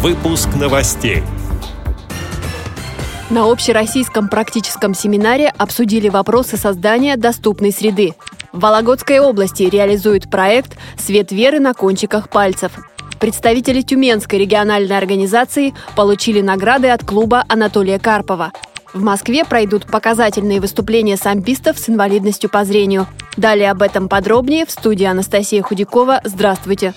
Выпуск новостей. На общероссийском практическом семинаре обсудили вопросы создания доступной среды. В Вологодской области реализуют проект «Свет веры на кончиках пальцев». Представители Тюменской региональной организации получили награды от клуба Анатолия Карпова. В Москве пройдут показательные выступления самбистов с инвалидностью по зрению. Далее об этом подробнее в студии Анастасия Худякова. Здравствуйте!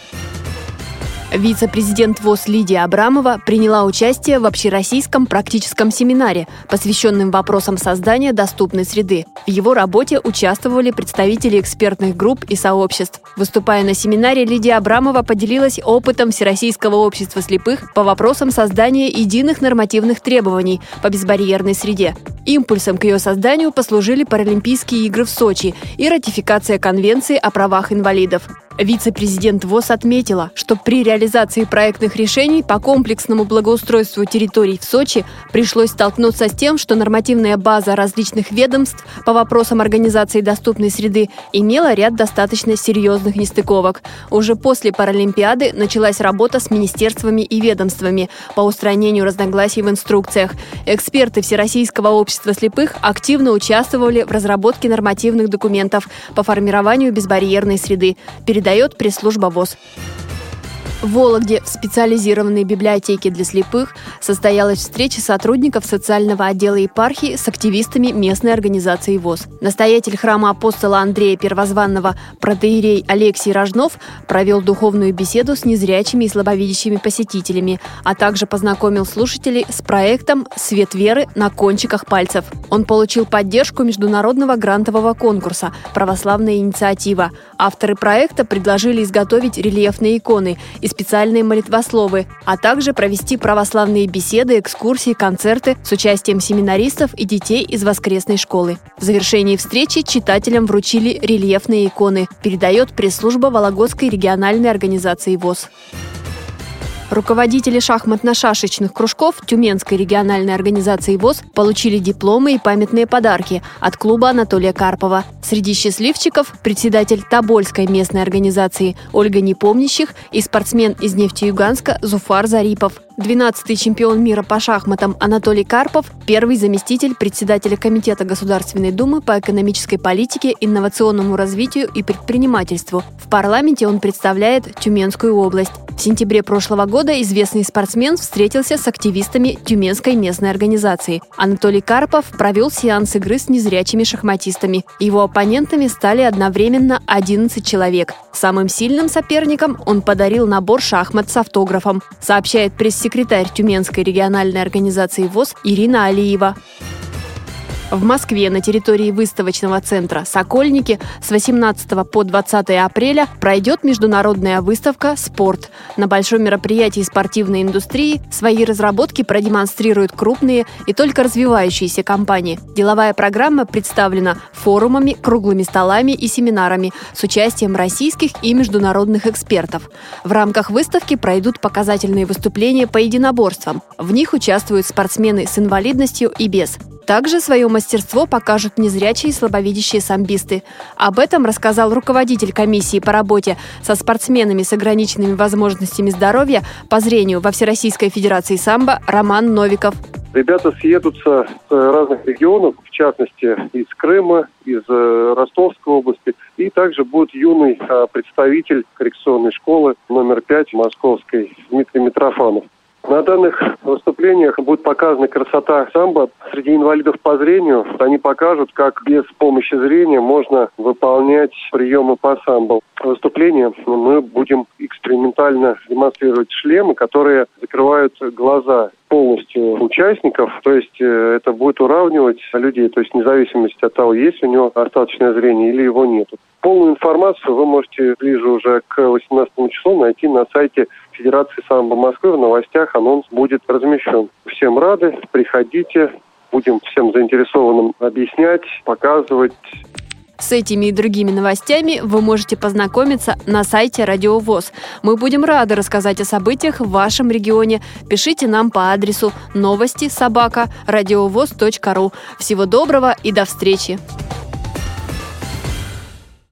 Вице-президент ВОЗ Лидия Абрамова приняла участие в общероссийском практическом семинаре, посвященном вопросам создания доступной среды. В его работе участвовали представители экспертных групп и сообществ. Выступая на семинаре, Лидия Абрамова поделилась опытом Всероссийского общества слепых по вопросам создания единых нормативных требований по безбарьерной среде. Импульсом к ее созданию послужили Паралимпийские игры в Сочи и ратификация Конвенции о правах инвалидов. Вице-президент ВОЗ отметила, что при реализации проектных решений по комплексному благоустройству территорий в Сочи пришлось столкнуться с тем, что нормативная база различных ведомств по вопросам организации доступной среды имела ряд достаточно серьезных нестыковок. Уже после Паралимпиады началась работа с министерствами и ведомствами по устранению разногласий в инструкциях. Эксперты Всероссийского общества слепых активно участвовали в разработке нормативных документов по формированию безбарьерной среды. Передать передает пресс-служба ВОЗ. В Вологде в специализированной библиотеке для слепых состоялась встреча сотрудников социального отдела епархии с активистами местной организации ВОЗ. Настоятель храма апостола Андрея Первозванного протеерей Алексей Рожнов провел духовную беседу с незрячими и слабовидящими посетителями, а также познакомил слушателей с проектом «Свет веры на кончиках пальцев». Он получил поддержку международного грантового конкурса «Православная инициатива». Авторы проекта предложили изготовить рельефные иконы и специальные молитвословы, а также провести православные беседы, экскурсии, концерты с участием семинаристов и детей из воскресной школы. В завершении встречи читателям вручили рельефные иконы, передает пресс-служба Вологодской региональной организации ВОЗ. Руководители шахматно-шашечных кружков Тюменской региональной организации ВОЗ получили дипломы и памятные подарки от клуба Анатолия Карпова. Среди счастливчиков председатель Тобольской местной организации Ольга Непомнящих и спортсмен из Нефтеюганска Зуфар Зарипов. 12-й чемпион мира по шахматам Анатолий Карпов, первый заместитель председателя Комитета Государственной Думы по экономической политике, инновационному развитию и предпринимательству. В парламенте он представляет Тюменскую область. В сентябре прошлого года известный спортсмен встретился с активистами Тюменской местной организации. Анатолий Карпов провел сеанс игры с незрячими шахматистами. Его оппонентами стали одновременно 11 человек. Самым сильным соперником он подарил набор шахмат с автографом, сообщает пресс-секретарь Тюменской региональной организации ВОЗ Ирина Алиева. В Москве на территории выставочного центра «Сокольники» с 18 по 20 апреля пройдет международная выставка «Спорт». На большом мероприятии спортивной индустрии свои разработки продемонстрируют крупные и только развивающиеся компании. Деловая программа представлена форумами, круглыми столами и семинарами с участием российских и международных экспертов. В рамках выставки пройдут показательные выступления по единоборствам. В них участвуют спортсмены с инвалидностью и без. Также свое мастерство покажут незрячие и слабовидящие самбисты. Об этом рассказал руководитель комиссии по работе со спортсменами с ограниченными возможностями здоровья по зрению во Всероссийской Федерации самбо Роман Новиков. Ребята съедутся с разных регионов, в частности из Крыма, из э, Ростовской области. И также будет юный э, представитель коррекционной школы номер 5 Московской Дмитрий Митрофанов. На данных выступлениях будет показана красота самбо среди инвалидов по зрению. Они покажут, как без помощи зрения можно выполнять приемы по самбо. Выступление мы будем экспериментально демонстрировать шлемы, которые закрывают глаза полностью участников, то есть э, это будет уравнивать людей, то есть вне зависимости от того, есть у него остаточное зрение или его нет. Полную информацию вы можете ближе уже к 18 числу найти на сайте Федерации самбо Москвы. В новостях анонс будет размещен. Всем рады, приходите, будем всем заинтересованным объяснять, показывать. С этими и другими новостями вы можете познакомиться на сайте Радио ВОЗ. Мы будем рады рассказать о событиях в вашем регионе. Пишите нам по адресу новости собака ру. Всего доброго и до встречи!